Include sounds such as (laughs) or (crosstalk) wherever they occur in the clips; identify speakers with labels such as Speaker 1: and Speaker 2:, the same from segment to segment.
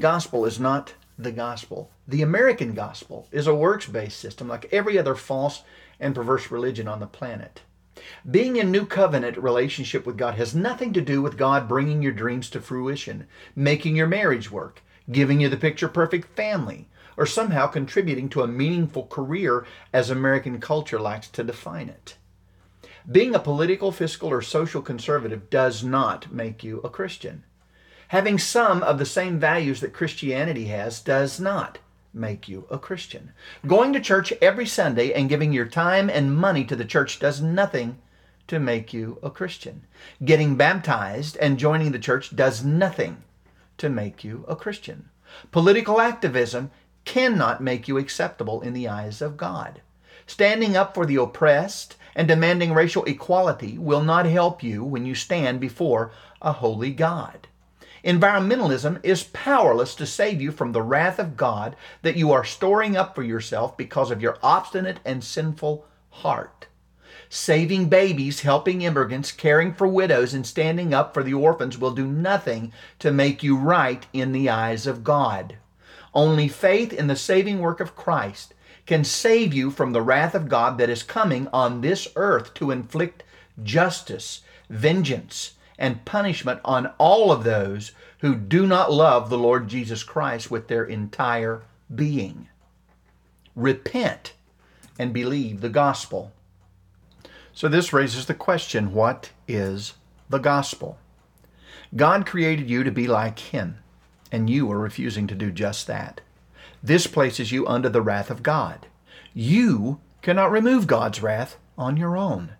Speaker 1: Gospel is not the gospel. The American gospel is a works based system like every other false and perverse religion on the planet. Being in new covenant relationship with God has nothing to do with God bringing your dreams to fruition, making your marriage work, giving you the picture perfect family, or somehow contributing to a meaningful career as American culture likes to define it. Being a political, fiscal, or social conservative does not make you a Christian. Having some of the same values that Christianity has does not make you a Christian. Going to church every Sunday and giving your time and money to the church does nothing to make you a Christian. Getting baptized and joining the church does nothing to make you a Christian. Political activism cannot make you acceptable in the eyes of God. Standing up for the oppressed and demanding racial equality will not help you when you stand before a holy God. Environmentalism is powerless to save you from the wrath of God that you are storing up for yourself because of your obstinate and sinful heart. Saving babies, helping immigrants, caring for widows, and standing up for the orphans will do nothing to make you right in the eyes of God. Only faith in the saving work of Christ can save you from the wrath of God that is coming on this earth to inflict justice, vengeance, and punishment on all of those who do not love the Lord Jesus Christ with their entire being. Repent and believe the gospel. So, this raises the question what is the gospel? God created you to be like Him, and you are refusing to do just that. This places you under the wrath of God. You cannot remove God's wrath on your own.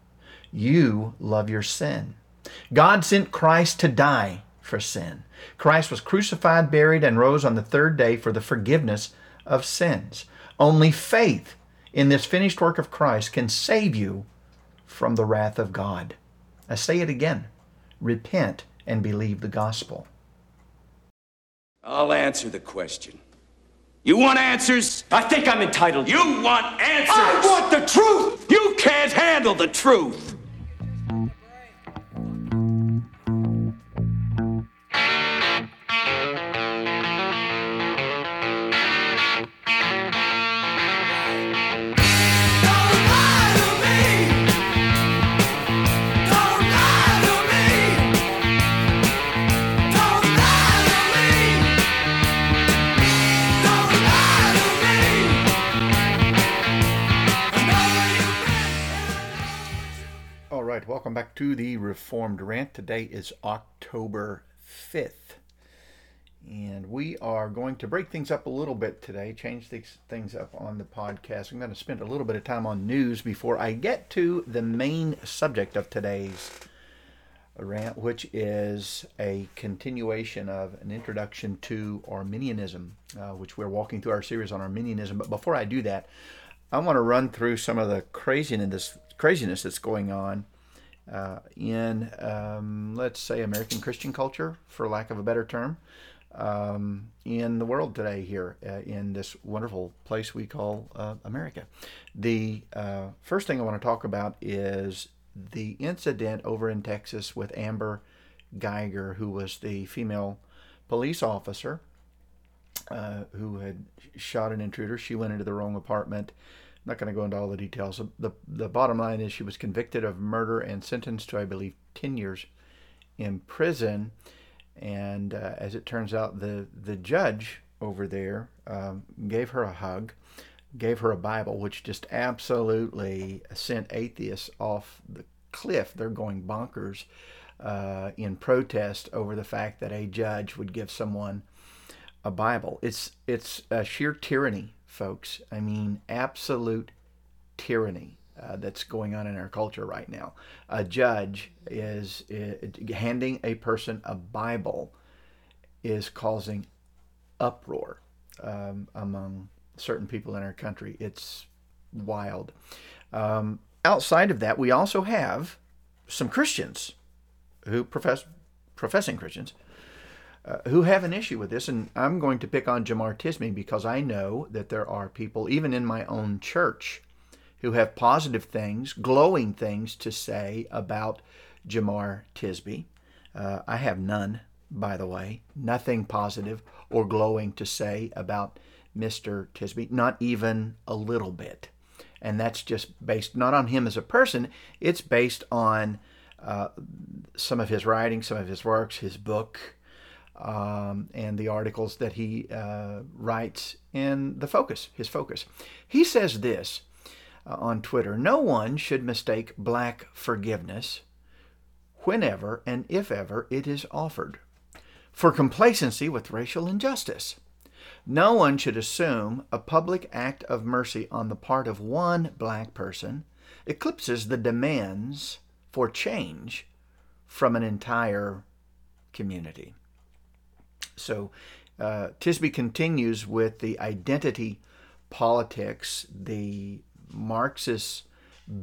Speaker 1: You love your sin. God sent Christ to die for sin. Christ was crucified, buried, and rose on the third day for the forgiveness of sins. Only faith in this finished work of Christ can save you from the wrath of God. I say it again repent and believe the gospel.
Speaker 2: I'll answer the question. You want answers?
Speaker 3: I think I'm entitled.
Speaker 2: You want answers?
Speaker 3: I want the truth!
Speaker 2: You can't handle the truth!
Speaker 1: To the Reformed Rant. Today is October 5th. And we are going to break things up a little bit today, change these things up on the podcast. I'm going to spend a little bit of time on news before I get to the main subject of today's rant, which is a continuation of an introduction to Arminianism, uh, which we're walking through our series on Arminianism. But before I do that, I want to run through some of the craziness craziness that's going on uh, in, um, let's say, American Christian culture, for lack of a better term, um, in the world today here uh, in this wonderful place we call uh, America. The uh, first thing I want to talk about is the incident over in Texas with Amber Geiger, who was the female police officer uh, who had shot an intruder. She went into the wrong apartment. I'm not going to go into all the details. The, the bottom line is she was convicted of murder and sentenced to, I believe, 10 years in prison. And uh, as it turns out, the, the judge over there um, gave her a hug, gave her a Bible, which just absolutely sent atheists off the cliff. They're going bonkers uh, in protest over the fact that a judge would give someone a Bible. It's it's a sheer tyranny, folks. I mean, absolute tyranny uh, that's going on in our culture right now. A judge is, handing a person a Bible is causing uproar um, among certain people in our country. It's wild. Um, outside of that, we also have some Christians who profess professing Christians uh, who have an issue with this, and I'm going to pick on Jemar Tisby because I know that there are people, even in my own church, who have positive things, glowing things to say about Jemar Tisby. Uh, I have none, by the way, nothing positive or glowing to say about Mr. Tisby, not even a little bit. And that's just based not on him as a person, it's based on uh, some of his writing, some of his works, his book, um, and the articles that he uh, writes in the focus, his focus. He says this uh, on Twitter No one should mistake black forgiveness whenever and if ever it is offered for complacency with racial injustice. No one should assume a public act of mercy on the part of one black person eclipses the demands for change from an entire community. So uh, Tisby continues with the identity politics, the Marxist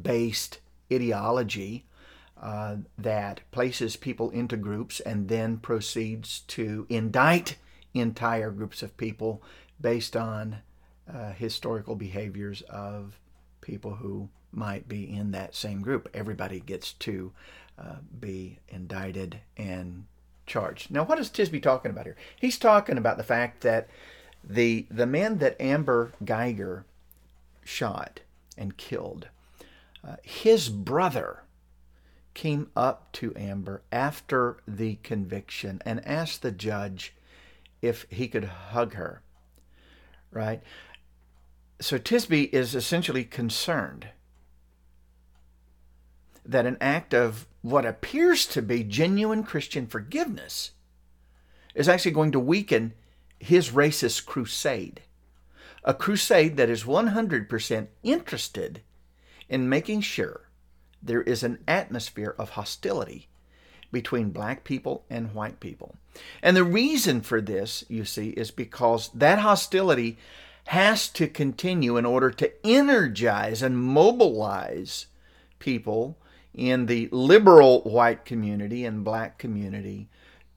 Speaker 1: based ideology uh, that places people into groups and then proceeds to indict entire groups of people based on uh, historical behaviors of people who might be in that same group. Everybody gets to uh, be indicted and charged. Now, what is Tisby talking about here? He's talking about the fact that the the man that Amber Geiger shot and killed, uh, his brother came up to Amber after the conviction and asked the judge if he could hug her. Right? So Tisby is essentially concerned that an act of what appears to be genuine Christian forgiveness is actually going to weaken his racist crusade. A crusade that is 100% interested in making sure there is an atmosphere of hostility between black people and white people. And the reason for this, you see, is because that hostility has to continue in order to energize and mobilize people in the liberal white community and black community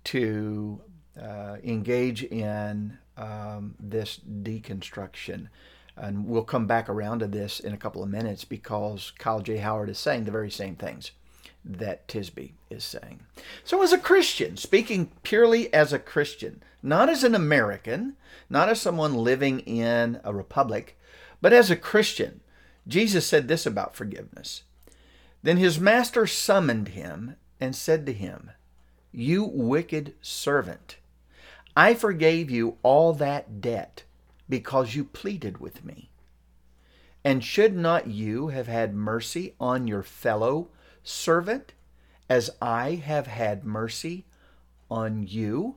Speaker 1: to uh, engage in um, this deconstruction. And we'll come back around to this in a couple of minutes because Kyle J. Howard is saying the very same things that Tisby is saying. So, as a Christian, speaking purely as a Christian, not as an American, not as someone living in a republic, but as a Christian, Jesus said this about forgiveness. Then his master summoned him and said to him, You wicked servant, I forgave you all that debt because you pleaded with me. And should not you have had mercy on your fellow servant as I have had mercy on you?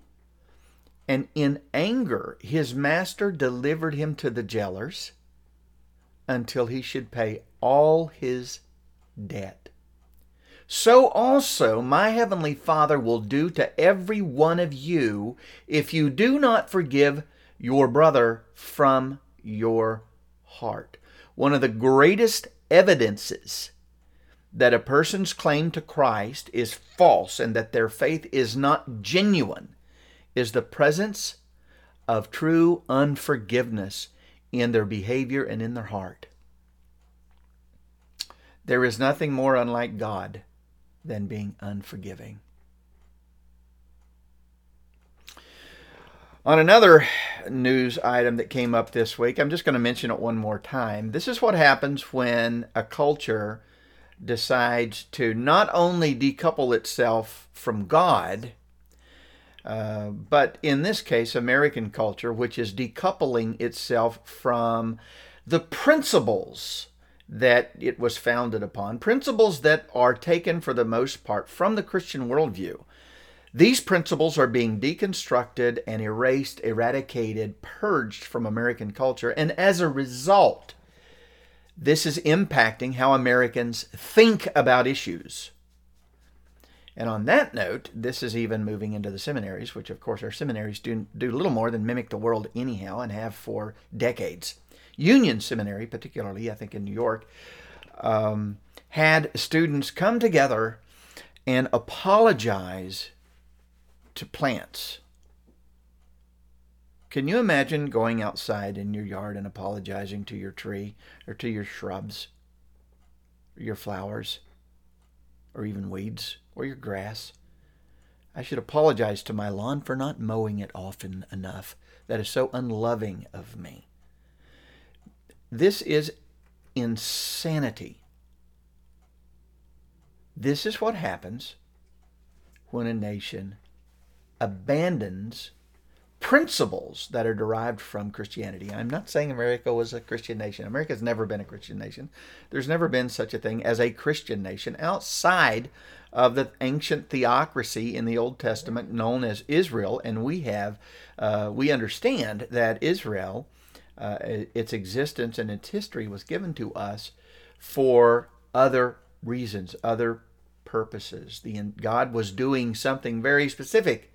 Speaker 1: And in anger, his master delivered him to the jailers until he should pay all his debt. So also my heavenly Father will do to every one of you if you do not forgive your brother from your heart. One of the greatest evidences that a person's claim to Christ is false and that their faith is not genuine is the presence of true unforgiveness in their behavior and in their heart. There is nothing more unlike God than being unforgiving. On another news item that came up this week, I'm just going to mention it one more time. This is what happens when a culture decides to not only decouple itself from God, uh, but in this case, American culture, which is decoupling itself from the principles that it was founded upon, principles that are taken for the most part from the Christian worldview. These principles are being deconstructed and erased, eradicated, purged from American culture, and as a result, this is impacting how Americans think about issues. And on that note, this is even moving into the seminaries, which of course our seminaries do, do little more than mimic the world anyhow and have for decades. Union Seminary, particularly, I think in New York, um, had students come together and apologize to plants. Can you imagine going outside in your yard and apologizing to your tree or to your shrubs, or your flowers, or even weeds, or your grass? I should apologize to my lawn for not mowing it often enough. That is so unloving of me. This is insanity. This is what happens when a nation abandons principles that are derived from Christianity. I'm not saying America was a Christian nation. America's never been a Christian nation. There's never been such a thing as a Christian nation outside of the ancient theocracy in the Old Testament known as Israel. And we have, uh, we understand that Israel, uh, its existence and its history was given to us for other reasons, other purposes. The God was doing something very specific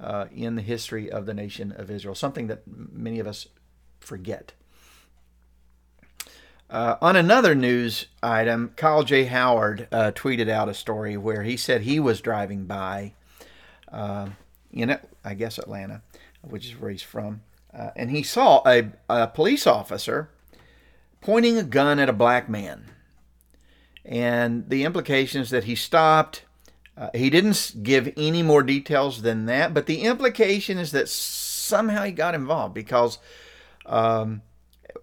Speaker 1: uh, in the history of the nation of Israel, something that many of us forget. Uh, on another news item, Kyle J. Howard uh, tweeted out a story where he said he was driving by uh, in, I guess, Atlanta, which is where he's from, uh, and he saw a, a police officer pointing a gun at a black man. And the implication is that he stopped. Uh, he didn't give any more details than that, but the implication is that somehow he got involved because um,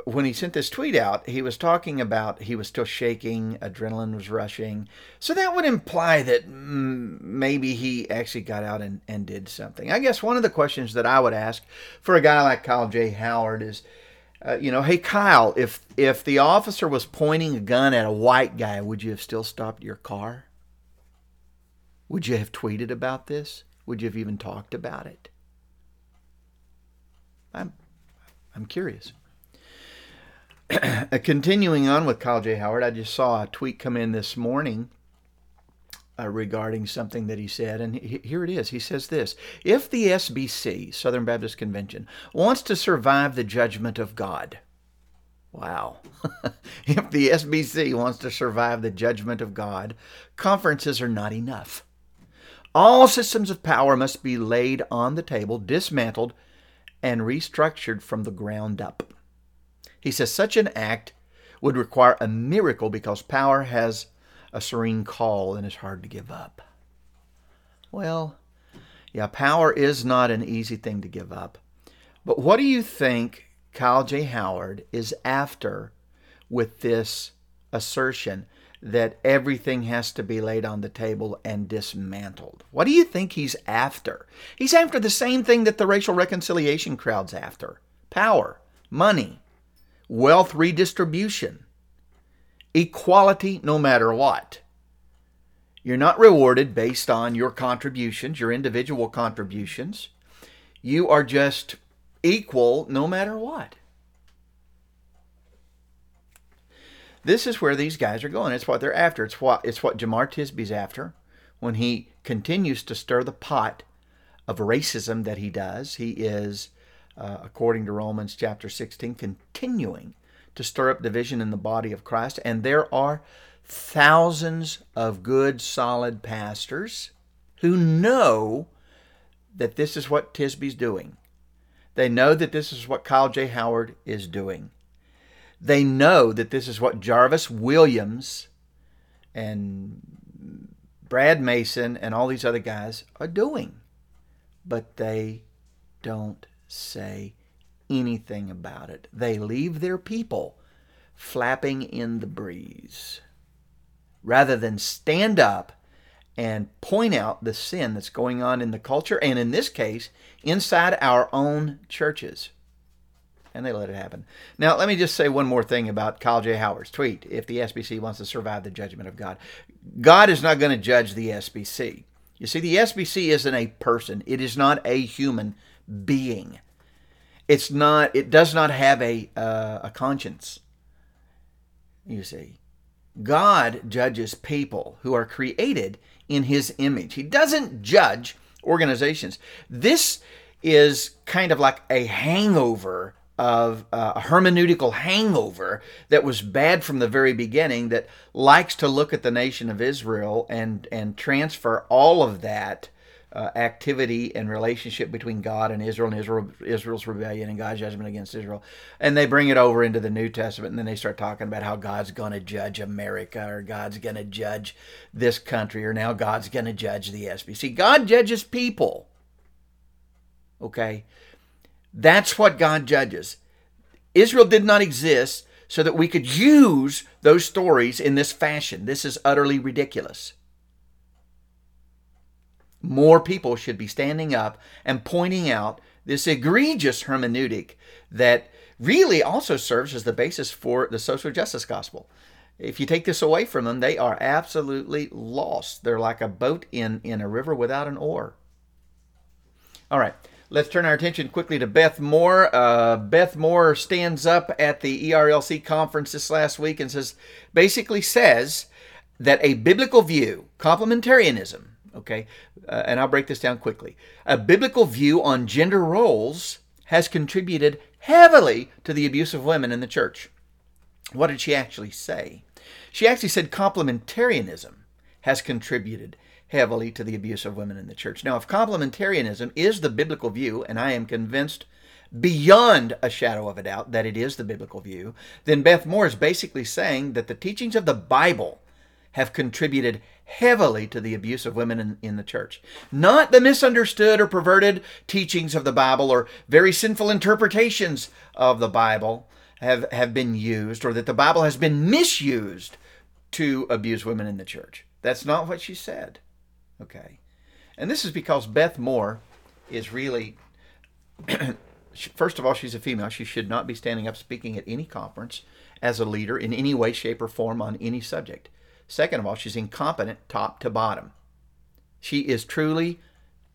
Speaker 1: when he sent this tweet out, he was talking about he was still shaking, adrenaline was rushing. So that would imply that maybe he actually got out and, and did something. I guess one of the questions that I would ask for a guy like Kyle J. Howard is uh, you know, hey Kyle, if if the officer was pointing a gun at a white guy, would you have still stopped your car? Would you have tweeted about this? Would you have even talked about it? I'm I'm curious. (clears throat) Continuing on with Kyle J. Howard, I just saw a tweet come in this morning uh, regarding something that he said, and he, here it is. He says this If the SBC, Southern Baptist Convention, wants to survive the judgment of God, wow. (laughs) if the SBC wants to survive the judgment of God, conferences are not enough. All systems of power must be laid on the table, dismantled, and restructured from the ground up. He says such an act would require a miracle because power has a serene call and is hard to give up. Well, yeah, power is not an easy thing to give up. But what do you think Kyle J. Howard is after with this assertion that everything has to be laid on the table and dismantled? What do you think he's after? He's after the same thing that the racial reconciliation crowd's after power, money, wealth redistribution equality no matter what. You're not rewarded based on your contributions, your individual contributions. You are just equal no matter what. This is where these guys are going. It's what they're after. It's what it's what Jemar Tisby's after when he continues to stir the pot of racism that he does. He is, uh, according to Romans chapter 16, continuing to stir up division in the body of Christ. And there are thousands of good, solid pastors who know that this is what Tisby's doing. They know that this is what Kyle J. Howard is doing. They know that this is what Jarvis Williams and Brad Mason and all these other guys are doing. But they don't say anything about it. They leave their people flapping in the breeze rather than stand up and point out the sin that's going on in the culture and in this case inside our own churches and they let it happen. Now, let me just say one more thing about Kyle J. Howard's tweet. If the SBC wants to survive the judgment of God, God is not going to judge the SBC. You see, the SBC isn't a person, it is not a human being. It's not. It does not have a uh, a conscience. You see, God judges people who are created in His image. He doesn't judge organizations. This is kind of like a hangover of uh, a hermeneutical hangover that was bad from the very beginning that likes to look at the nation of Israel and and transfer all of that uh, activity and relationship between God and Israel and Israel Israel's rebellion and God's judgment against Israel and they bring it over into the New Testament and then they start talking about how God's going to judge America or God's going to judge this country or now God's going to judge the SBC. God judges people. Okay? That's what God judges. Israel did not exist so that we could use those stories in this fashion. This is utterly ridiculous. More people should be standing up and pointing out this egregious hermeneutic that really also serves as the basis for the social justice gospel. If you take this away from them, they are absolutely lost. They're like a boat in, in a river without an oar. All right. Let's turn our attention quickly to Beth Moore. Uh, Beth Moore stands up at the ERLC conference this last week and says, basically says that a biblical view, complementarianism, okay, uh, and I'll break this down quickly. A biblical view on gender roles has contributed heavily to the abuse of women in the church. What did she actually say? She actually said complementarianism has contributed heavily to the abuse of women in the church. Now, if complementarianism is the biblical view, and I am convinced beyond a shadow of a doubt that it is the biblical view, then Beth Moore is basically saying that the teachings of the Bible have contributed heavily to the abuse of women in, in, the church. Not the misunderstood or perverted teachings of the Bible or very sinful interpretations of the Bible have, have been used or that the Bible has been misused to abuse women in the church. That's not what she said. Okay. And this is because Beth Moore is really, (clears throat) first of all, she's a female. She should not be standing up speaking at any conference as a leader in any way, shape, or form on any subject. Second of all, she's incompetent top to bottom. She is truly,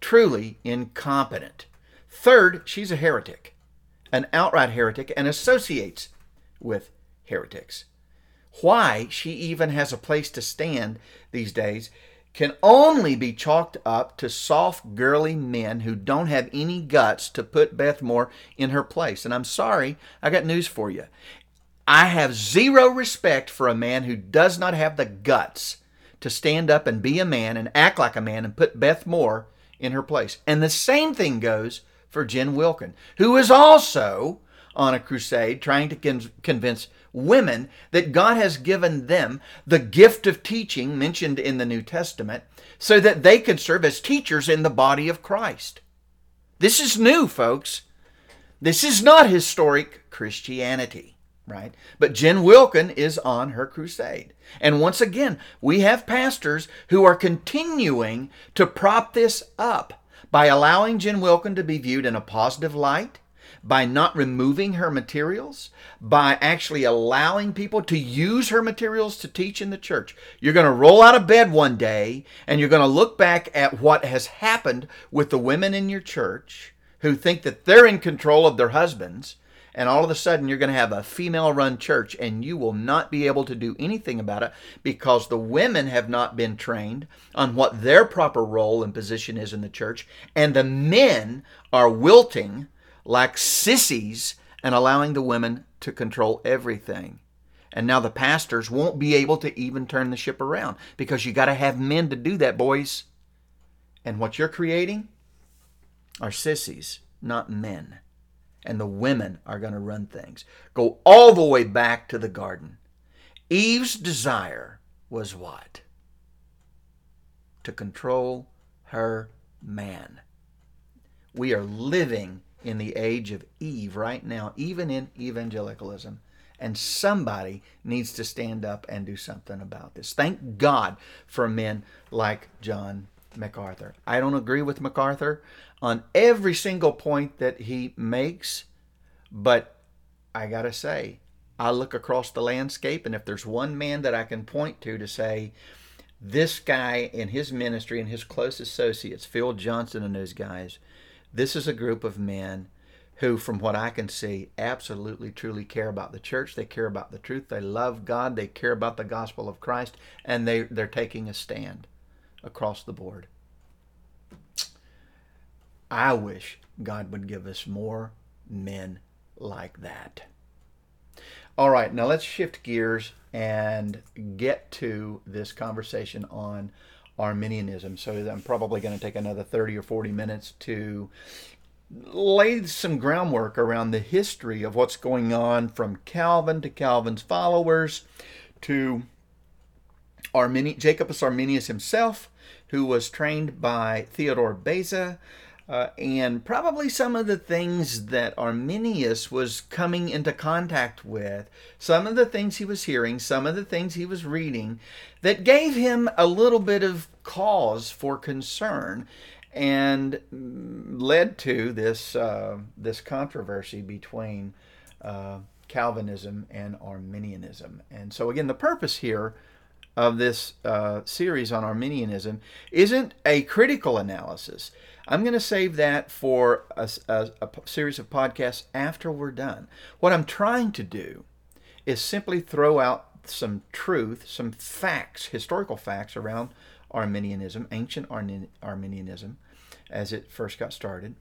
Speaker 1: truly incompetent. Third, she's a heretic, an outright heretic, and associates with heretics. Why she even has a place to stand these days can only be chalked up to soft, girly men who don't have any guts to put Beth Moore in her place. And I'm sorry, I got news for you. I have zero respect for a man who does not have the guts to stand up and be a man and act like a man and put Beth Moore in her place. And the same thing goes for Jen Wilkin, who is also on a crusade trying to con- convince women that God has given them the gift of teaching mentioned in the New Testament so that they can serve as teachers in the body of Christ. This is new, folks. This is not historic Christianity, right? But Jen Wilkin is on her crusade. And once again, we have pastors who are continuing to prop this up by allowing Jen Wilkin to be viewed in a positive light by not removing her materials, by actually allowing people to use her materials to teach in the church. You're going to roll out of bed one day and you're going to look back at what has happened with the women in your church who think that they're in control of their husbands. And all of a sudden, you're going to have a female run church, and you will not be able to do anything about it because the women have not been trained on what their proper role and position is in the church, and the men are wilting like sissies and allowing the women to control everything. And now the pastors won't be able to even turn the ship around because you got to have men to do that, boys. And what you're creating are sissies, not men. And the women are going to run things. Go all the way back to the garden. Eve's desire was what? To control her man. We are living in the age of Eve right now, even in evangelicalism. And somebody needs to stand up and do something about this. Thank God for men like John MacArthur. I don't agree with MacArthur on every single point that he makes, but I got to say, I look across the landscape, and if there's one man that I can point to to say, this guy in his ministry and his close associates, Phil Johnson and those guys, this is a group of men who, from what I can see, absolutely truly care about the church. They care about the truth. They love God. They care about the gospel of Christ. And they, they're taking a stand across the board. I wish God would give us more men like that. All right, now let's shift gears and get to this conversation on Arminianism. So I'm probably going to take another 30 or 40 minutes to lay some groundwork around the history of what's going on from Calvin to Calvin's followers to Armini- Jacobus Arminius himself, who was trained by Theodore Beza, uh, and probably some of the things that Arminius was coming into contact with, some of the things he was hearing, some of the things he was reading, that gave him a little bit of cause for concern and led to this uh, this controversy between uh, Calvinism and Arminianism. And so again, the purpose here of this uh, series on Arminianism isn't a critical analysis. I'm going to save that for a, a, a series of podcasts after we're done. What I'm trying to do is simply throw out some truth, some facts, historical facts around Arminianism, ancient Arminianism, as it first got started,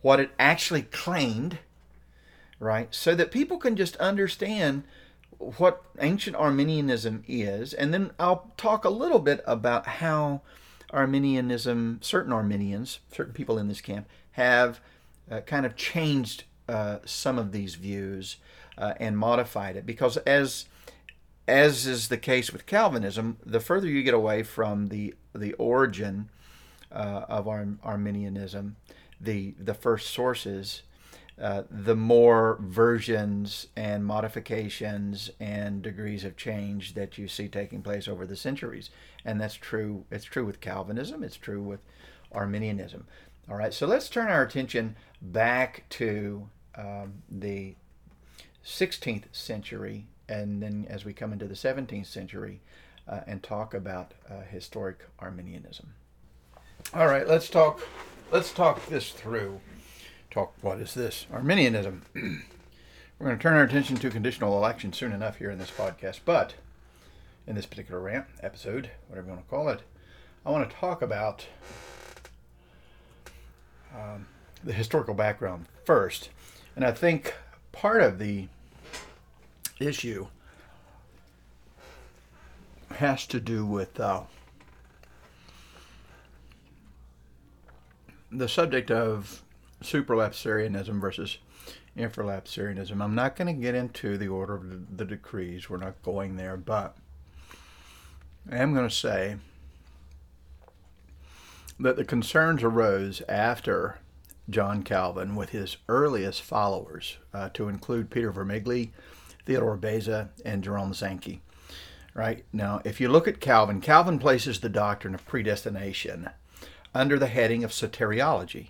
Speaker 1: what it actually claimed, right? So that people can just understand what ancient Arminianism is, and then I'll talk a little bit about how Arminianism, certain Arminians, certain people in this camp, have uh, kind of changed uh, some of these views uh, and modified it. Because as as is the case with Calvinism, the further you get away from the the origin uh, of Ar- Arminianism, the the first sources, uh, the more versions and modifications and degrees of change that you see taking place over the centuries, and that's true. It's true with Calvinism. It's true with Arminianism. All right, so let's turn our attention back to um, the 16th century, and then as we come into the 17th century, uh, and talk about uh, historic Arminianism. All right, let's talk. Let's talk this through talk what is this? Arminianism. (clears throat) We're going to turn our attention to conditional election soon enough here in this podcast, but in this particular rant episode, whatever you want to call it, I want to talk about um, the historical background first. And I think part of the issue has to do with uh, the subject of supralapsarianism versus infralapsarianism. I'm not going to get into the order of the decrees. We're not going there, but I am going to say that the concerns arose after John Calvin with his earliest followers, uh, to include Peter Vermigli, Theodore Beza, and Jerome Zanchi. Right now, if you look at Calvin, Calvin places the doctrine of predestination under the heading of soteriology.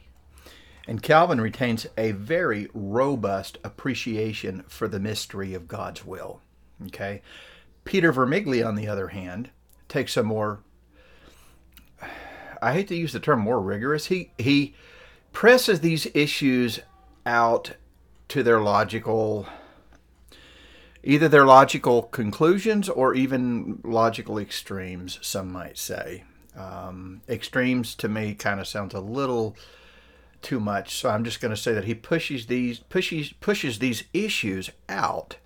Speaker 1: And Calvin retains a very robust appreciation for the mystery of God's will. Okay? Peter Vermigli, on the other hand, takes a more I hate to use the term more rigorous. He he presses these issues out to their logical either their logical conclusions or even logical extremes, some might say. Um, extremes to me kind of sounds a little too much. So I'm just going to say that he pushes these pushes pushes these issues out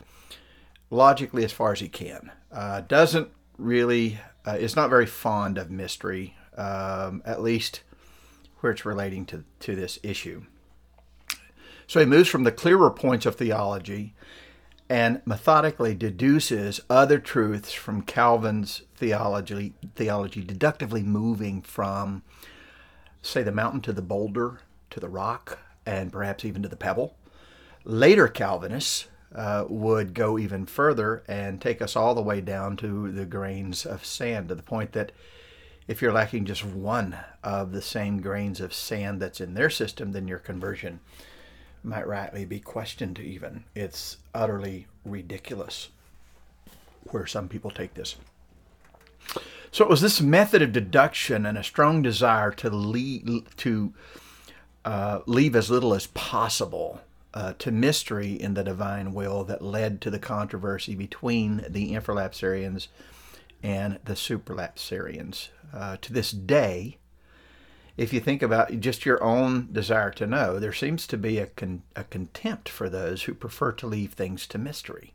Speaker 1: logically as far as he can. Uh, doesn't really uh, is not very fond of mystery, um, at least where it's relating to to this issue. So he moves from the clearer points of theology and methodically deduces other truths from Calvin's theology, theology deductively moving from, say, the mountain to the boulder, to the rock and perhaps even to the pebble. Later Calvinists uh, would go even further and take us all the way down to the grains of sand, to the point that if you're lacking just one of the same grains of sand that's in their system, then your conversion might rightly be questioned, even. It's utterly ridiculous where some people take this. So it was this method of deduction and a strong desire to lead, to uh, leave as little as possible uh, to mystery in the divine will that led to the controversy between the infralapsarians and the supralapsarians. Uh, to this day, if you think about just your own desire to know, there seems to be a, con- a contempt for those who prefer to leave things to mystery.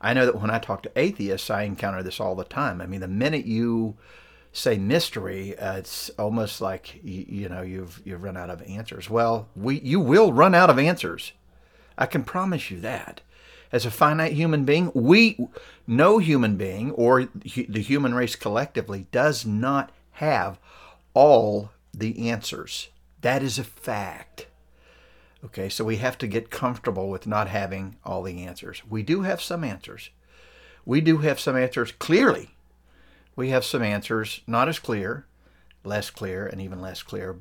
Speaker 1: I know that when I talk to atheists, I encounter this all the time. I mean, the minute you say mystery, uh, it's almost like you, you, know you've you've run out of answers. Well, we you will run out of answers. I can promise you that. As a finite human being, we no human being or the human race collectively does not have all the answers. That is a fact. Okay, so we have to get comfortable with not having all the answers. We do have some answers. We do have some answers clearly. We have some answers not as clear, less clear, and even less clear.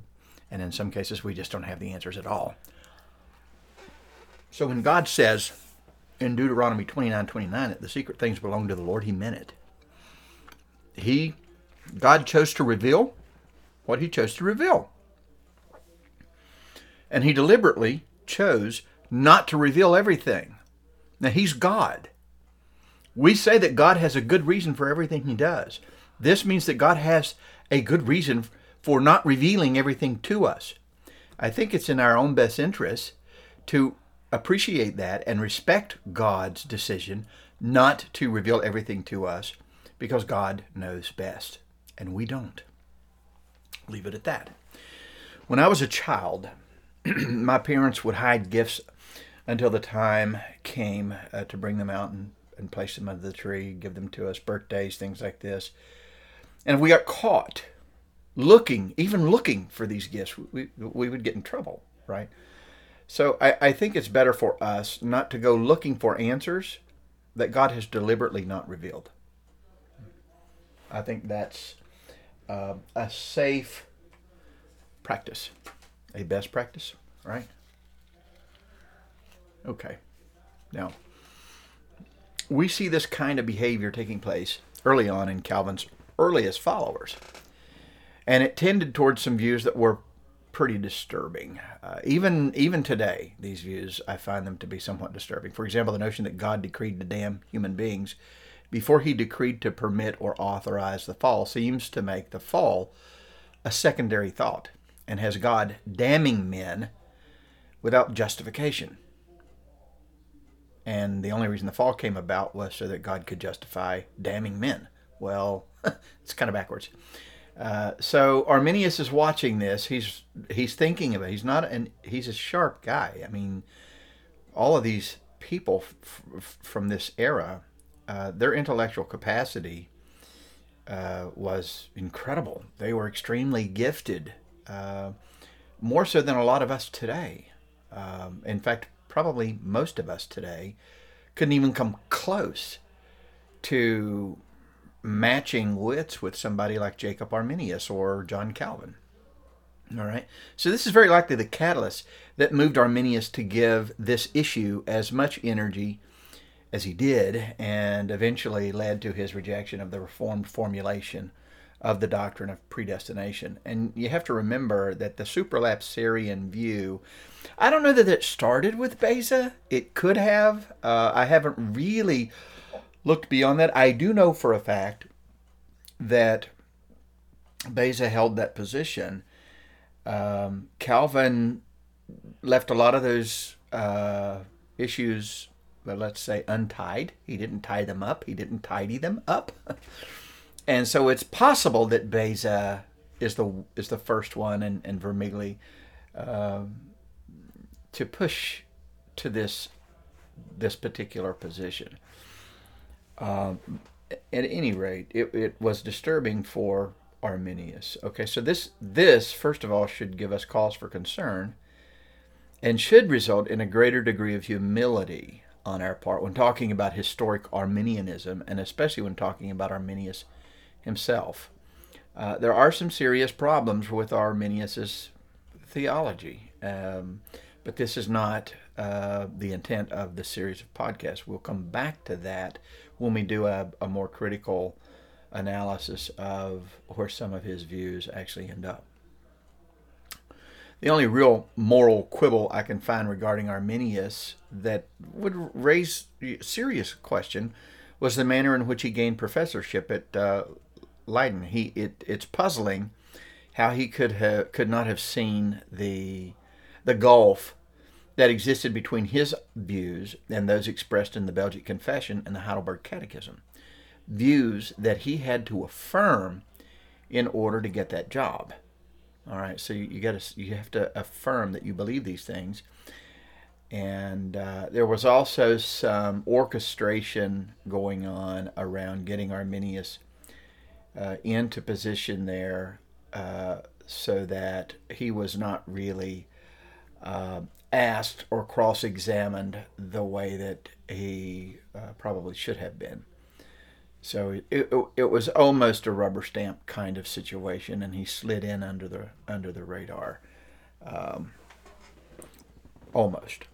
Speaker 1: And in some cases, we just don't have the answers at all. So when God says in Deuteronomy 29 29 that the secret things belong to the Lord, He meant it. He, God chose to reveal what He chose to reveal. And he deliberately chose not to reveal everything. Now, he's God. We say that God has a good reason for everything he does. This means that God has a good reason for not revealing everything to us. I think it's in our own best interest to appreciate that and respect God's decision not to reveal everything to us because God knows best and we don't. Leave it at that. When I was a child, (clears throat) my parents would hide gifts until the time came uh, to bring them out and, and place them under the tree, give them to us, birthdays, things like this. And if we got caught looking, even looking for these gifts, we, we would get in trouble, right? So I, I think it's better for us not to go looking for answers that God has deliberately not revealed. I think that's uh, a safe practice a best practice, right? Okay. Now, we see this kind of behavior taking place early on in Calvin's earliest followers. And it tended towards some views that were pretty disturbing. Uh, even even today, these views I find them to be somewhat disturbing. For example, the notion that God decreed to damn human beings before he decreed to permit or authorize the fall seems to make the fall a secondary thought and has God damning men without justification. And the only reason the fall came about was so that God could justify damning men. Well, (laughs) it's kind of backwards. Uh, so Arminius is watching this. He's he's thinking of it. He's not and he's a sharp guy. I mean, all of these people f- f- from this era, uh, their intellectual capacity uh, was incredible. They were extremely gifted uh, more so than a lot of us today. Um, in fact, probably most of us today couldn't even come close to matching wits with somebody like Jacob Arminius or John Calvin. All right. So this is very likely the catalyst that moved Arminius to give this issue as much energy as he did and eventually led to his rejection of the reformed formulation of the doctrine of predestination. And you have to remember that the supralapsarian view, I don't know that it started with Beza. It could have. Uh, I haven't really looked beyond that. I do know for a fact that Beza held that position. Um, Calvin left a lot of those uh, issues, well, let's say, untied. He didn't tie them up, he didn't tidy them up. (laughs) and so it's possible that Beza is the is the first one, and and Vermigli um, to push to this this particular position. Um, at any rate, it, it was disturbing for Arminius. Okay, so this this first of all should give us cause for concern, and should result in a greater degree of humility on our part when talking about historic Arminianism, and especially when talking about Arminius himself. Uh, there are some serious problems with Arminius's theology, um, but this is not uh, the intent of the series of podcasts. We'll come back to that when we do a, a more critical analysis of where some of his views actually end up. The only real moral quibble I can find regarding Arminius that would raise a serious question was the manner in which he gained professorship at uh, Leiden. He it it's puzzling how he could have could not have seen the the gulf that existed between his views and those expressed in the Belgic Confession and the Heidelberg Catechism. Views that he had to affirm in order to get that job. All right, so you, you got you have to affirm that you believe these things. And uh, there was also some orchestration going on around getting Arminius uh, into position there, uh, so that he was not really uh, asked or cross-examined the way that he uh, probably should have been. So it, it, it was almost a rubber stamp kind of situation, and he slid in under the under the radar, um, almost.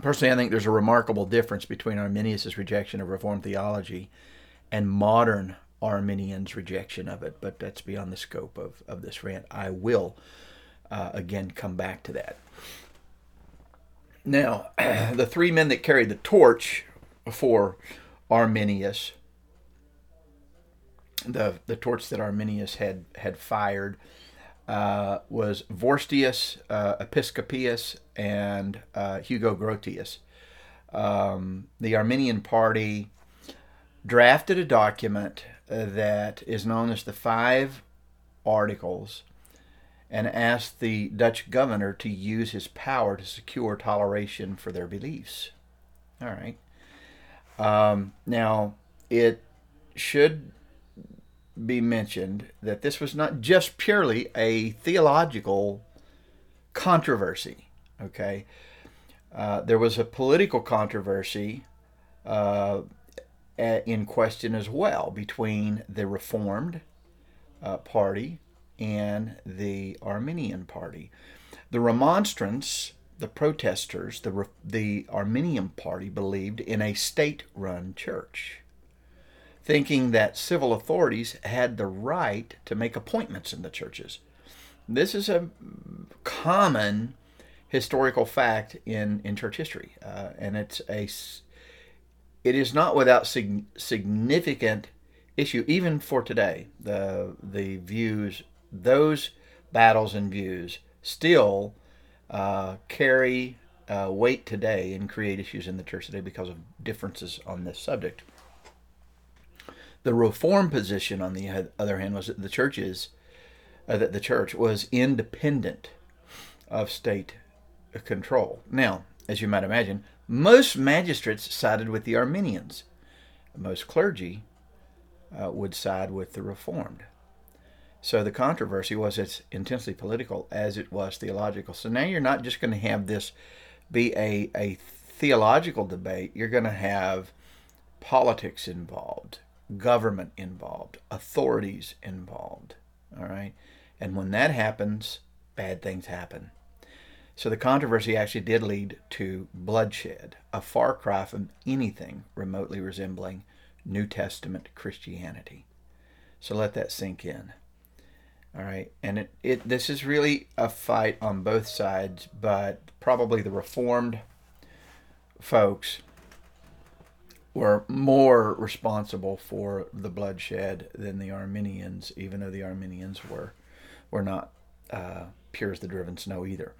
Speaker 1: Personally, I think there's a remarkable difference between Arminius' rejection of Reformed theology and modern Arminians' rejection of it, but that's beyond the scope of, of this rant. I will uh, again come back to that. Now, (clears throat) the three men that carried the torch for Arminius, the, the torch that Arminius had, had fired, uh, was Vorstius, uh, Episcopius, and uh, Hugo Grotius. Um, the Arminian party drafted a document that is known as the Five Articles and asked the Dutch governor to use his power to secure toleration for their beliefs. All right. Um, now, it should be mentioned that this was not just purely a theological controversy. Okay, uh, there was a political controversy uh, in question as well between the Reformed uh, Party and the Arminian Party. The Remonstrants, the protesters, the, the Arminian Party believed in a state run church thinking that civil authorities had the right to make appointments in the churches. This is a common historical fact in, in church history, uh, and it's a it is not without sig- significant issue even for today. The the views those battles and views still uh, carry uh, weight today and create issues in the church today because of differences on this subject. The reform position, on the other hand, was that the churches, uh, that the church was independent of state control. Now, as you might imagine, most magistrates sided with the Arminians. Most clergy uh, would side with the Reformed. So the controversy was as intensely political as it was theological. So now you're not just going to have this be a, a theological debate, you're going to have politics involved government involved, authorities involved. All right. And when that happens, bad things happen. So the controversy actually did lead to bloodshed, a far cry from anything remotely resembling New Testament Christianity. So let that sink in. All right. And it, it this is really a fight on both sides, but probably the reformed folks were more responsible for the bloodshed than the Arminians, even though the Arminians were were not uh, pure as the driven snow either.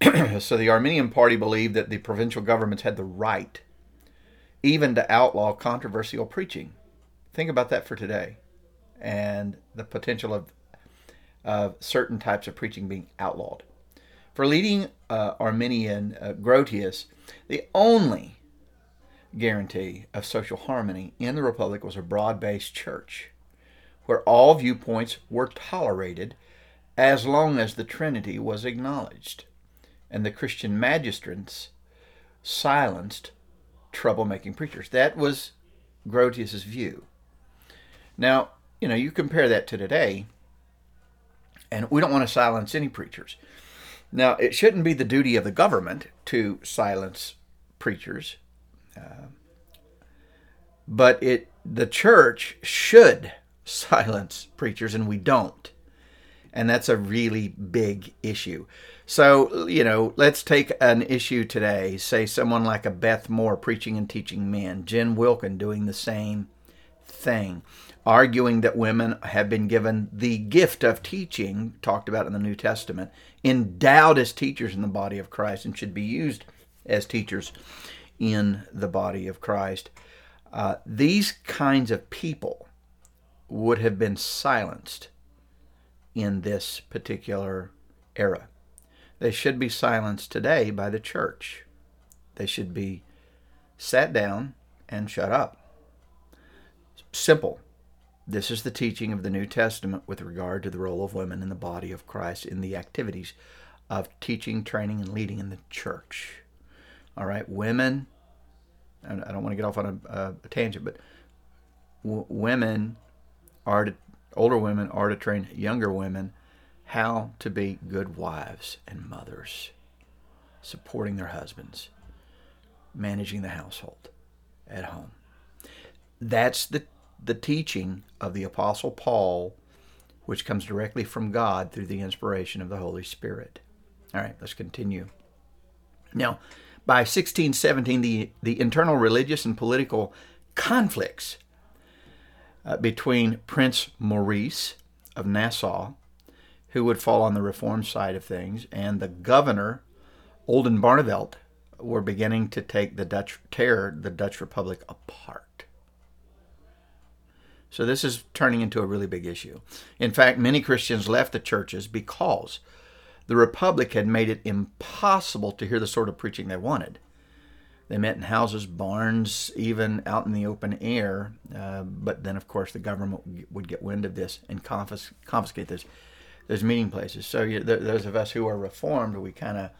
Speaker 1: (clears throat) so the Arminian party believed that the provincial governments had the right even to outlaw controversial preaching. Think about that for today and the potential of, of certain types of preaching being outlawed. For leading uh, Arminian uh, Grotius, the only guarantee of social harmony in the Republic was a broad based church where all viewpoints were tolerated as long as the Trinity was acknowledged, and the Christian magistrates silenced troublemaking preachers. That was Grotius's view. Now, you know, you compare that to today, and we don't want to silence any preachers. Now, it shouldn't be the duty of the government to silence preachers uh, but it the church should (laughs) silence preachers, and we don't. And that's a really big issue. So, you know, let's take an issue today. Say someone like a Beth Moore preaching and teaching men, Jen Wilkin doing the same thing. arguing that women have been given the gift of teaching, talked about in the New Testament, endowed as teachers in the body of Christ, and should be used as teachers in the body of Christ. Uh, these kinds of people would have been silenced in this particular era. They should be silenced today by the church. They should be sat down and shut up. Simple. This is the teaching of the New Testament with regard to the role of women in the body of Christ in the activities of teaching, training, and leading in the church. All right, women, I don't want to get off on a, a tangent, but w- women are to, older women are to train younger women how to be good wives and mothers, supporting their husbands, managing the household at home. That's the the teaching of the Apostle Paul, which comes directly from God through the inspiration of the Holy Spirit. All right, let's continue. Now, by 1617, the, the internal religious and political conflicts uh, between Prince Maurice of Nassau, who would fall on the reform side of things, and the governor, Oldenbarnevelt, were beginning to take the Dutch tear the Dutch Republic apart. So this is turning into a really big issue. In fact, many Christians left the churches because the Republic had made it impossible to hear the sort of preaching they wanted. They met in houses, barns, even out in the open air. Uh, but then, of course, the government would get wind of this and confis- confiscate those, those meeting places. So, you, th- those of us who are Reformed, we kind of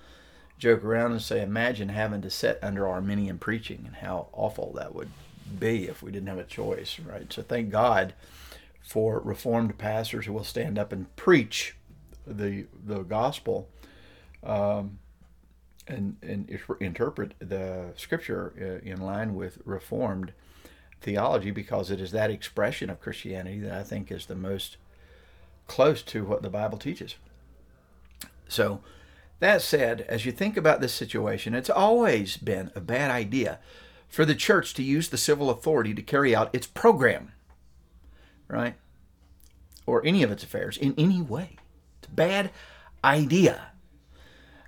Speaker 1: joke around and say, imagine having to sit under Arminian preaching and how awful that would be if we didn't have a choice, right? So thank God for reformed pastors who will stand up and preach the the gospel um, and and interpret the scripture uh, in line with reformed theology because it is that expression of Christianity that I think is the most close to what the Bible teaches. So that said, as you think about this situation, it's always been a bad idea for the church to use the civil authority to carry out its program, right? Or any of its affairs in any way. It's a bad idea.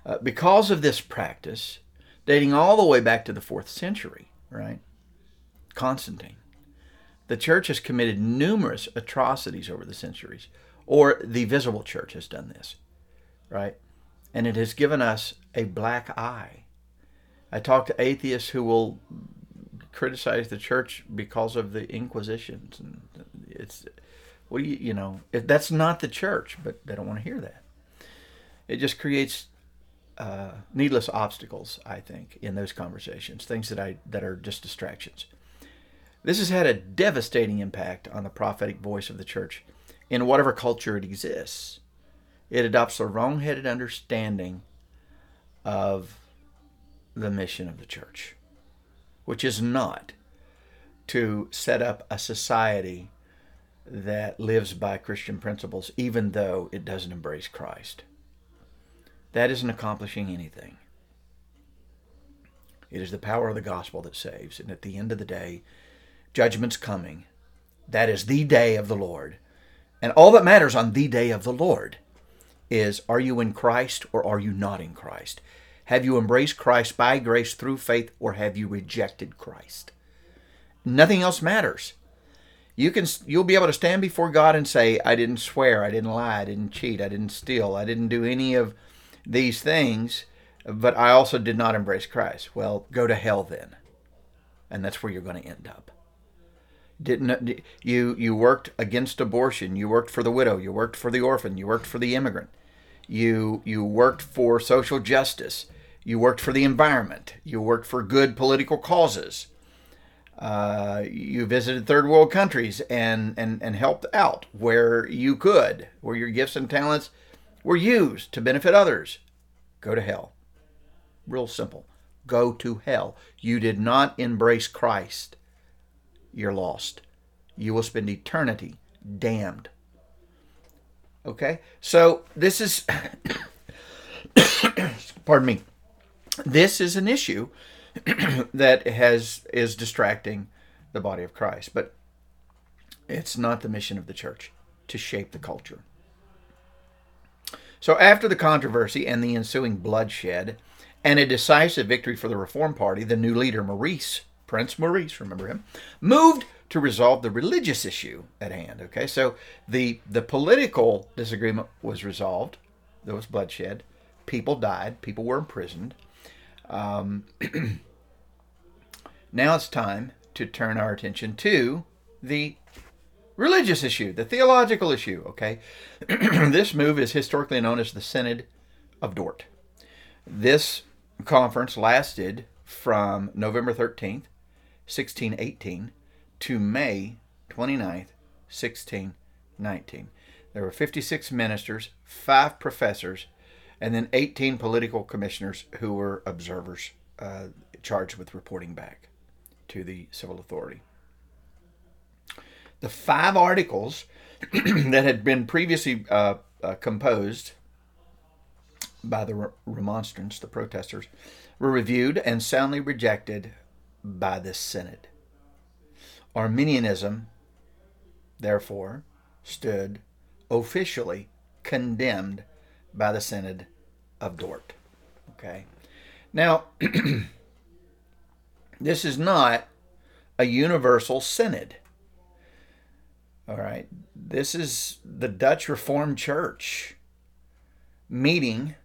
Speaker 1: Uh, because of this practice, dating all the way back to the fourth century, right? Constantine. The church has committed numerous atrocities over the centuries, or the visible church has done this, right? And it has given us a black eye I talk to atheists who will criticize the church because of the inquisitions, and it's what do you you know that's not the church, but they don't want to hear that. It just creates uh, needless obstacles, I think, in those conversations, things that I that are just distractions. This has had a devastating impact on the prophetic voice of the church in whatever culture it exists. It adopts a wrong-headed understanding of the mission of the church, which is not to set up a society that lives by Christian principles, even though it doesn't embrace Christ. That isn't accomplishing anything. It is the power of the gospel that saves. And at the end of the day, judgment's coming. That is the day of the Lord. And all that matters on the day of the Lord is are you in Christ or are you not in Christ? Have you embraced Christ by grace through faith or have you rejected Christ? Nothing else matters. You can you'll be able to stand before God and say, I didn't swear, I didn't lie, I didn't cheat, I didn't steal, I didn't do any of these things, but I also did not embrace Christ. Well, go to hell then. And that's where you're going to end up. Didn't you you worked against abortion, you worked for the widow, you worked for the orphan, you worked for the immigrant. You you worked for social justice you worked for the environment. You worked for good political causes. Uh, you visited third world countries and, and, and helped out where you could, where your gifts and talents were used to benefit others. Go to hell. Real simple. Go to hell. You did not embrace Christ. You're lost. You will spend eternity damned. Okay? So this is, (coughs) pardon me, this is an issue (coughs) that has is distracting the body of Christ. But It's not the mission of the church to shape the culture. So, after the controversy and the ensuing bloodshed, and a decisive victory for the Reform Party, the new leader, Maurice, Prince Maurice, remember him, moved to resolve the religious issue at hand. Okay, so the the political disagreement was resolved. There was bloodshed. People died. People were imprisoned. Um, (clears throat) now it's time to turn our attention to the religious issue, the theological issue. Okay, (clears throat) this move is historically known as the Synod of Dort. This conference lasted from November 13th, 1618 to May 29th, 1619. There were 56 ministers, five professors, and then 18 political commissioners who were observers uh, charged with reporting back to the civil authority. The five articles (clears throat) that had been previously uh, uh, composed by the remonstrants, the protesters, were reviewed and soundly rejected by the Synod. Arminianism, therefore, stood officially condemned by the Synod of Dort. Okay. Now, (clears throat) this is not a universal synod. All right. This is the Dutch Reformed Church meeting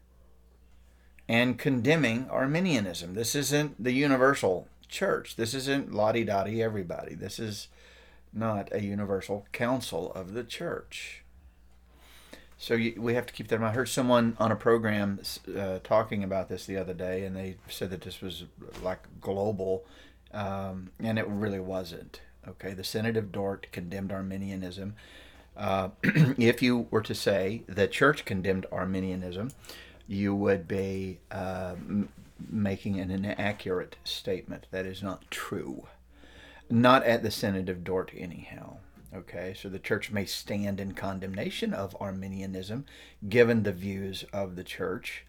Speaker 1: and condemning Arminianism. This isn't the universal church. This isn't lottie dottie everybody. This is not a universal council of the church. So you, we have to keep that in mind. I heard someone on a program uh, talking about this the other day, and they said that this was like global, um, and it really wasn't. Okay, the Synod of Dort condemned Arminianism. Uh, (clears throat) if you were to say the church condemned Arminianism, you would be uh, making an inaccurate statement. That is not true. Not at the Synod of Dort, anyhow. Okay, so the church may stand in condemnation of Arminianism given the views of the church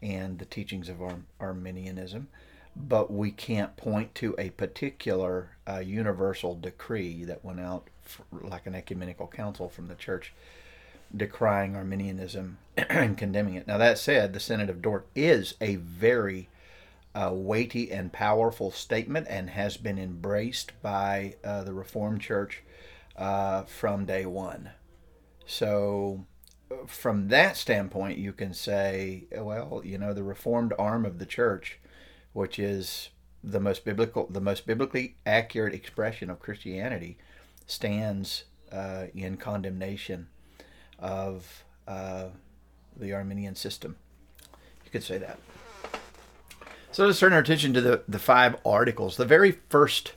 Speaker 1: and the teachings of Ar- Arminianism, but we can't point to a particular uh, universal decree that went out for, like an ecumenical council from the church decrying Arminianism (clears throat) and condemning it. Now, that said, the Synod of Dort is a very uh, weighty and powerful statement and has been embraced by uh, the Reformed Church uh, from day one. So, from that standpoint, you can say, well, you know, the Reformed arm of the church, which is the most biblical, the most biblically accurate expression of Christianity, stands uh, in condemnation of uh, the Arminian system. You could say that. So let's turn our attention to the, the five articles. The very first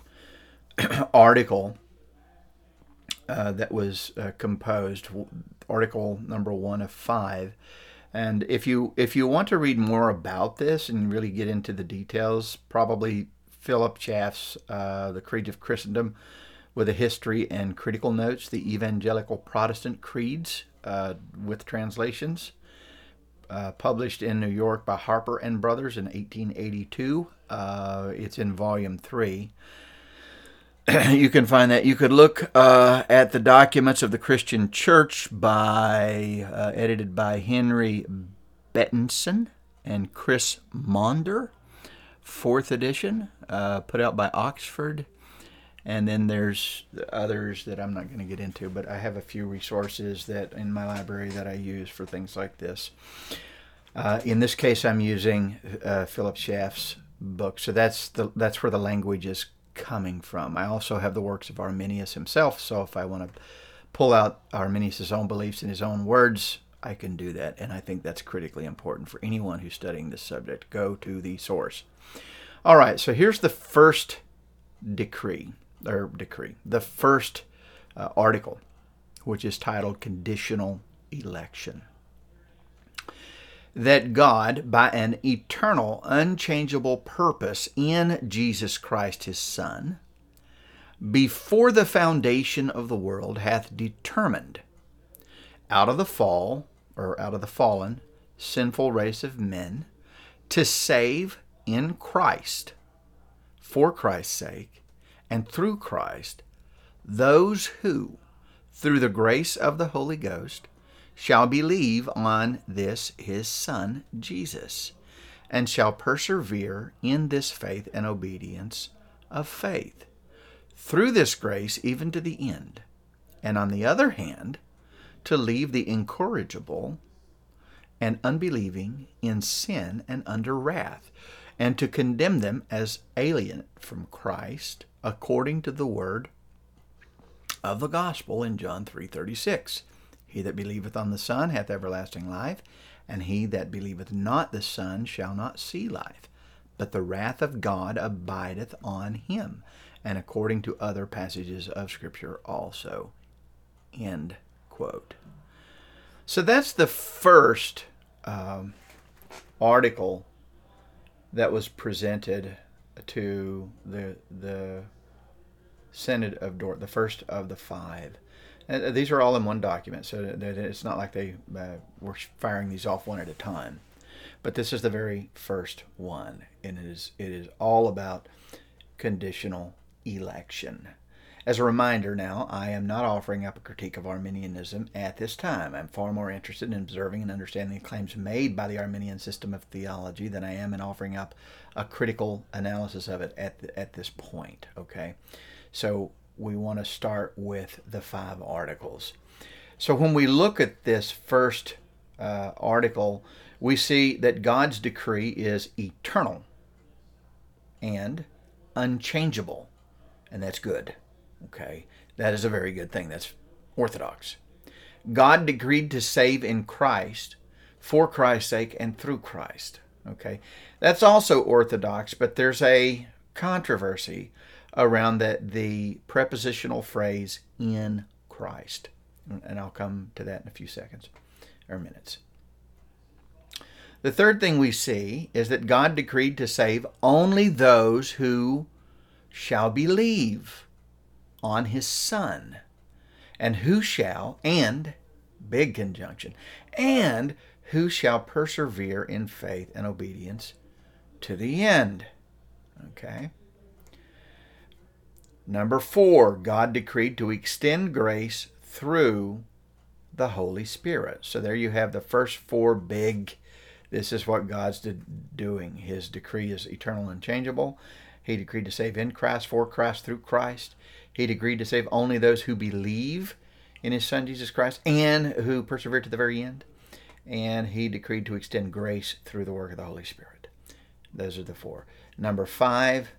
Speaker 1: (clears throat) article uh, that was uh, composed, article number one of five. And if you if you want to read more about this and really get into the details, probably Philip Schaff's uh, The Creed of Christendom with a history and critical notes, the Evangelical Protestant Creeds uh, with translations, uh, published in New York by Harper and Brothers in 1882. Uh, it's in volume three. (clears throat) you can find that. You could look uh, at the documents of the Christian Church by uh, edited by Henry Bettenson and Chris Maunder, fourth edition, uh, put out by Oxford and then there's others that I'm not going to get into, but I have a few resources that in my library that I use for things like this. Uh, in this case, I'm using uh, Philip Schaff's book, so that's the that's where the language is coming from. I also have the works of Arminius himself, so if I want to pull out Arminius' own beliefs in his own words, I can do that, and I think that's critically important for anyone who's studying this subject. Go to the source. All right, so here's the first decree or decree, the first uh, article, which is titled Conditional Election. That God, by an eternal, unchangeable purpose in Jesus Christ his Son, before the foundation of the world hath determined, out of the fall, or out of the fallen, sinful race of men, to save in Christ, for Christ's sake, and through Christ those who, through the grace of the Holy Ghost, shall believe on this his Son, Jesus, and shall persevere in this faith and obedience of faith, through this grace even to the end. And on the other hand, to leave the incorrigible and unbelieving in sin and under wrath, and to condemn them as alien from Christ according to the word of the gospel in John 3:36. He that believeth on the Son hath everlasting life, and he that believeth not the Son shall not see life, but the wrath of God abideth on him, and according to other passages of Scripture also. End quote. So that's the first um, article that was presented to the the Synod of Dort, the first of the five. Uh, these are all in one document, so that it's not like they uh, were firing these off one at a time. But this is the very first one, and it is it is all about conditional election. As a reminder now, I am not offering up a critique of Arminianism at this time. I'm far more interested in observing and understanding the claims made by the Arminian system of theology than I am in offering up a critical analysis of it at, the, at this point. Okay? So we want to start with the five articles. So when we look at this first uh, article, we see that God's decree is eternal and unchangeable, and that's good. Okay, that is a very good thing. That's orthodox. God decreed to save in Christ, for Christ's sake, and through Christ. Okay, that's also orthodox, but there's a controversy around that the prepositional phrase in Christ. And I'll come to that in a few seconds or minutes. The third thing we see is that God decreed to save only those who shall believe on his Son. And who shall, and, big conjunction, and who shall persevere in faith and obedience to the end. Okay? Number four, God decreed to extend grace through the Holy Spirit. So there you have the first four big. This is what God's doing. His decree is eternal and changeable. He decreed to save in Christ, for Christ, through Christ. He decreed to save only those who believe in his Son Jesus Christ and who persevere to the very end. And he decreed to extend grace through the work of the Holy Spirit. Those are the four. Number five,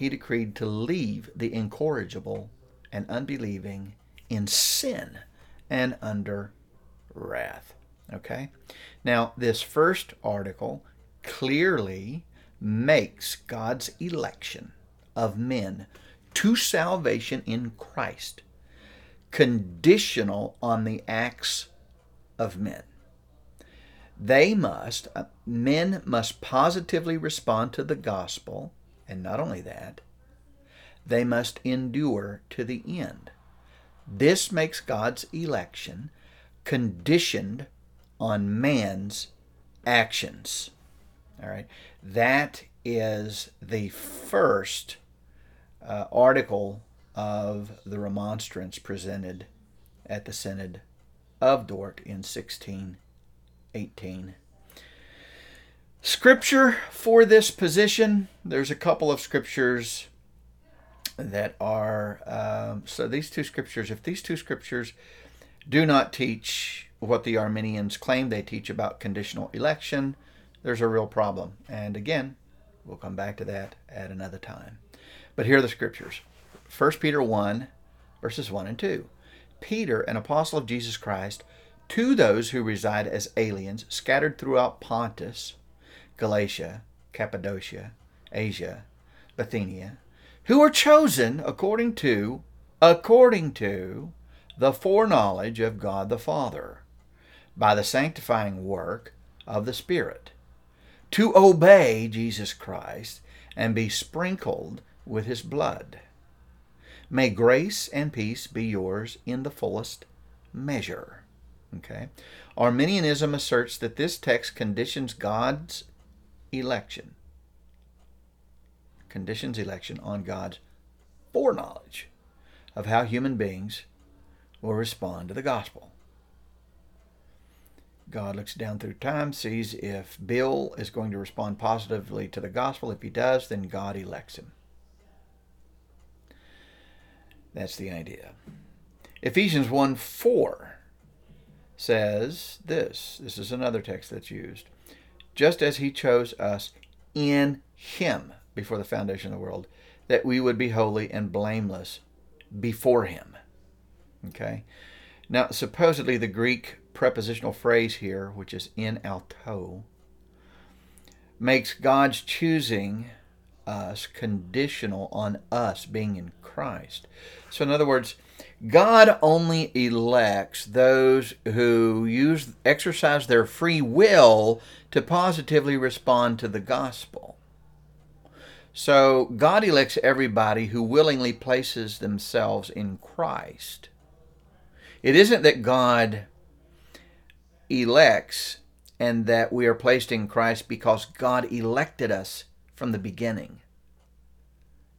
Speaker 1: he decreed to leave the incorrigible and unbelieving in sin and under wrath. Okay? Now, this first article clearly makes God's election of men to salvation in Christ, conditional on the acts of men. They must, uh, men must positively respond to the gospel, and not only that, they must endure to the end. This makes God's election conditioned on man's actions. All right. That is the first uh, article of the remonstrance presented at the Synod of Dort in 1618. Scripture for this position, there's a couple of scriptures that are, um, so these two scriptures, if these two scriptures do not teach what the Arminians claim they teach about conditional election, there's a real problem. And again, we'll come back to that at another time. But here are the scriptures 1 Peter 1, verses 1 and 2. Peter, an apostle of Jesus Christ, to those who reside as aliens scattered throughout Pontus, Galatia, Cappadocia, Asia, Bithynia, who are chosen according to, according to the foreknowledge of God the Father, by the sanctifying work of the Spirit, to obey Jesus Christ and be sprinkled with his blood. May grace and peace be yours in the fullest measure. Okay? Arminianism asserts that this text conditions God's election, conditions election on God's foreknowledge of how human beings will respond to the gospel. God looks down through time, sees if Bill is going to respond positively to the gospel. If he does, then God elects him. That's the idea. Ephesians 1 4 says this. This is another text that's used. Just as he chose us in him before the foundation of the world, that we would be holy and blameless before him. Okay? Now, supposedly the Greek prepositional phrase here, which is en autō, makes God's choosing us conditional on us being in Christ. So, in other words, God only elects those who use exercise their free will to positively respond to the gospel. So God elects everybody who willingly places themselves in Christ. It isn't that God elects and that we are placed in Christ because God elected us from the beginning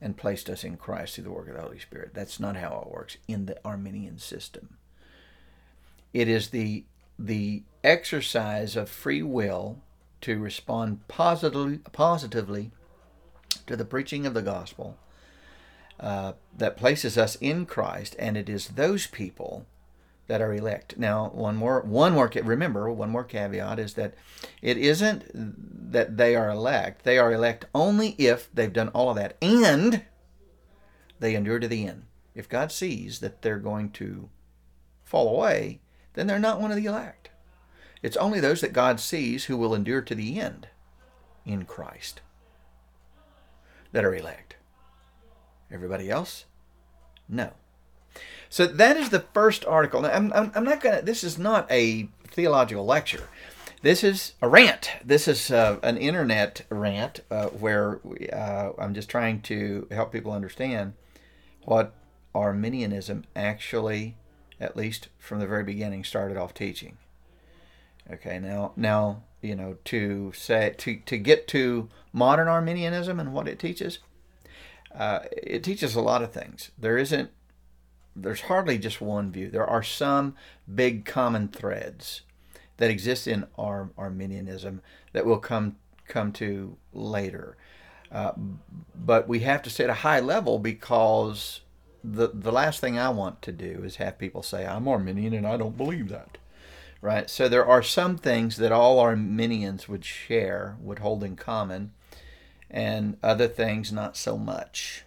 Speaker 1: and placed us in Christ through the work of the Holy Spirit. That's not how it works in the Arminian system. It is the the exercise of free will to respond positively positively to the preaching of the gospel uh, that places us in Christ, and it is those people that are elect. Now, one more, one more. Remember, one more caveat is that it isn't that they are elect. They are elect only if they've done all of that and they endure to the end. If God sees that they're going to fall away, then they're not one of the elect. It's only those that God sees who will endure to the end in Christ that are elect. Everybody else? No. So that is the first article. Now, I'm, I'm, I'm not going to, this is not a theological lecture. This is a rant. This is uh, an internet rant uh, where we, uh, I'm just trying to help people understand what Arminianism actually, at least from the very beginning, started off teaching. Okay, now, now you know, to say to to get to modern Arminianism and what it teaches, uh, it teaches a lot of things. There isn't, there's hardly just one view. There are some big common threads that exist in Ar- Arminianism that will come come to later. Uh, but we have to stay at a high level because the the last thing I want to do is have people say I'm Arminian and I don't believe that right? So there are some things that all Arminians would share, would hold in common, and other things not so much,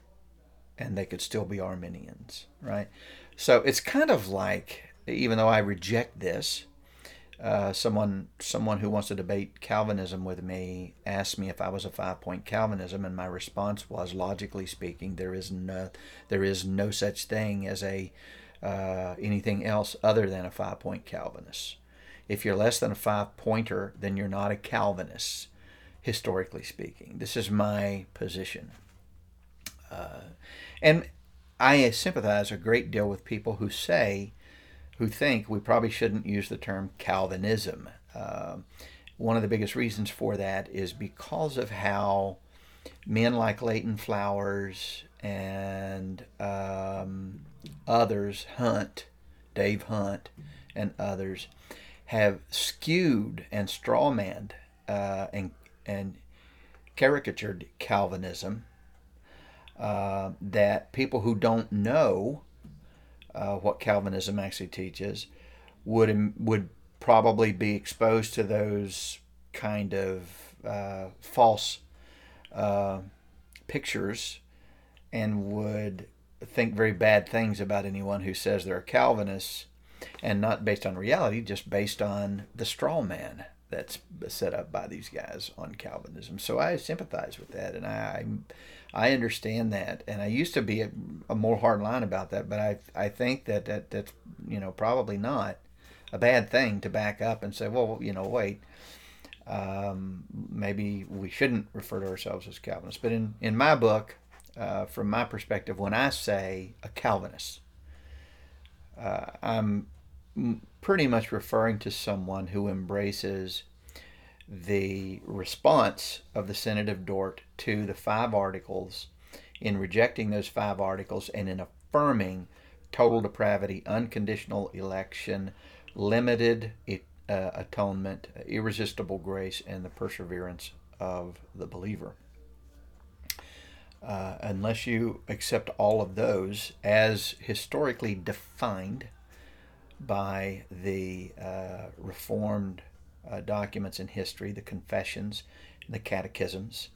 Speaker 1: and they could still be Arminians, right? So it's kind of like, even though I reject this, uh, someone someone who wants to debate Calvinism with me asked me if I was a five point Calvinism, and my response was, logically speaking, there is no there is no such thing as a uh, anything else other than a five point Calvinist. If you're less than a five pointer, then you're not a Calvinist, historically speaking. This is my position. Uh, and I sympathize a great deal with people who say, who think we probably shouldn't use the term Calvinism. Uh, one of the biggest reasons for that is because of how men like Leighton Flowers and um, others, Hunt, Dave Hunt, and others, have skewed and strawmanned uh, and and caricatured Calvinism. Uh, that people who don't know uh, what Calvinism actually teaches would would probably be exposed to those kind of uh, false uh, pictures and would think very bad things about anyone who says they're a Calvinist and not based on reality, just based on the straw man that's set up by these guys on Calvinism. So I sympathize with that, and I I understand that, and I used to be a, a more hard line about that, but I I think that, that that's you know probably not a bad thing to back up and say, well, you know, wait. Um, maybe we shouldn't refer to ourselves as Calvinists, but in, in my book, uh, from my perspective, when I say a Calvinist, uh, I'm pretty much referring to someone who embraces the response of the Synod of Dort to the five articles in rejecting those five articles and in affirming total depravity, unconditional election, limited uh, atonement, irresistible grace, and the perseverance of the believer. Uh, unless you accept all of those as historically defined by the uh, Reformed uh, documents in history, the confessions, the catechisms,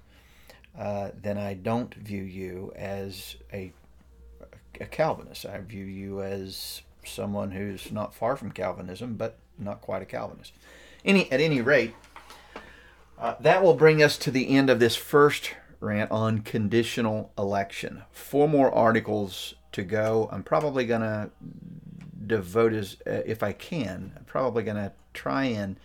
Speaker 1: uh, then I don't view you as a, a Calvinist. I view you as someone who's not far from Calvinism, but not quite a Calvinist. Any at any rate, uh, that will bring us to the end of this first rant on conditional election. Four more articles to go. I'm probably going to devote as uh, if I can. I'm probably going to try and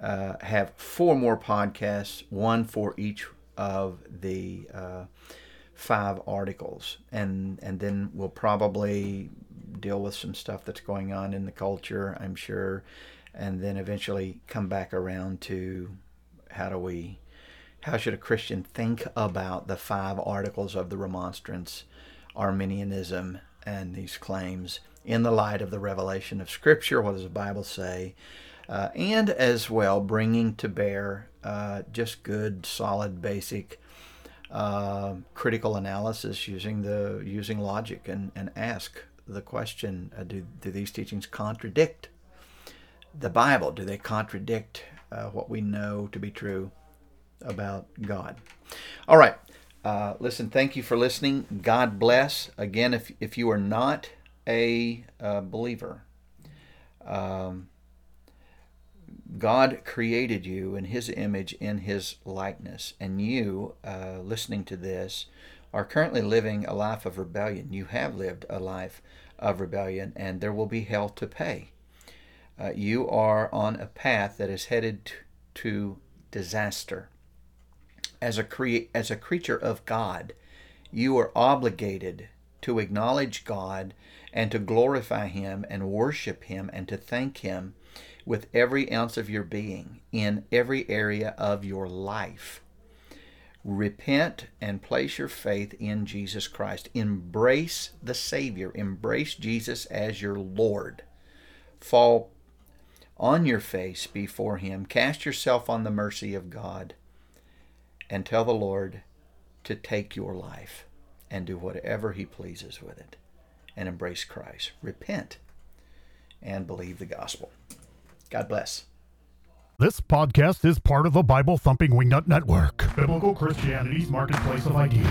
Speaker 1: uh, have four more podcasts, one for each of the uh, five articles, and and then we'll probably deal with some stuff that's going on in the culture. I'm sure, and then eventually come back around to how do we how should a Christian think about the five articles of the Remonstrance, Arminianism, and these claims in the light of the revelation of Scripture? What does the Bible say? Uh, and as well bringing to bear uh, just good, solid, basic uh, critical analysis using the using logic and, and ask the question: uh, Do do these teachings contradict the Bible? Do they contradict uh, what we know to be true about God? All right. Uh, listen, thank you for listening. God bless. Again, if if you are not a believer. Um, God created you in His image, in His likeness, and you, uh, listening to this, are currently living a life of rebellion. You have lived a life of rebellion, and there will be hell to pay. Uh, you are on a path that is headed to, to disaster. As a, crea- as a creature of God, you are obligated to acknowledge God and to glorify Him and worship Him and to thank Him with every ounce of your being in every area of your life. Repent and place your faith in Jesus Christ. Embrace the Savior. Embrace Jesus as your Lord. Fall on your face before Him. Cast yourself on the mercy of God and tell the Lord to take your life and do whatever He pleases with it and embrace Christ. Repent and believe the gospel. God bless.
Speaker 4: This podcast is part of the Bible Thumping Wingnut Network, Biblical Christianity's marketplace of ideas.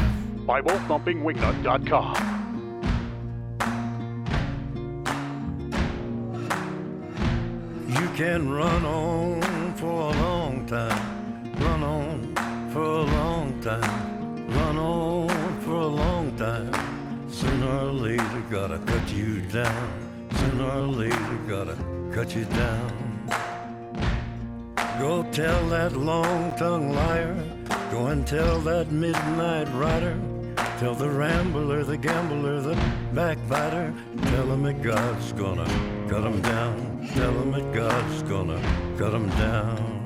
Speaker 4: BibleThumpingWingnut.com.
Speaker 5: You can run on for a long time, run on for a long time, run on for a long time. Sooner or later, gotta cut you down. Sooner or later, gotta cut you down. Go tell that long-tongued liar. Go and tell that midnight rider. Tell the rambler, the gambler, the backbiter. Tell him that God's gonna cut him down. Tell him that God's gonna cut him down.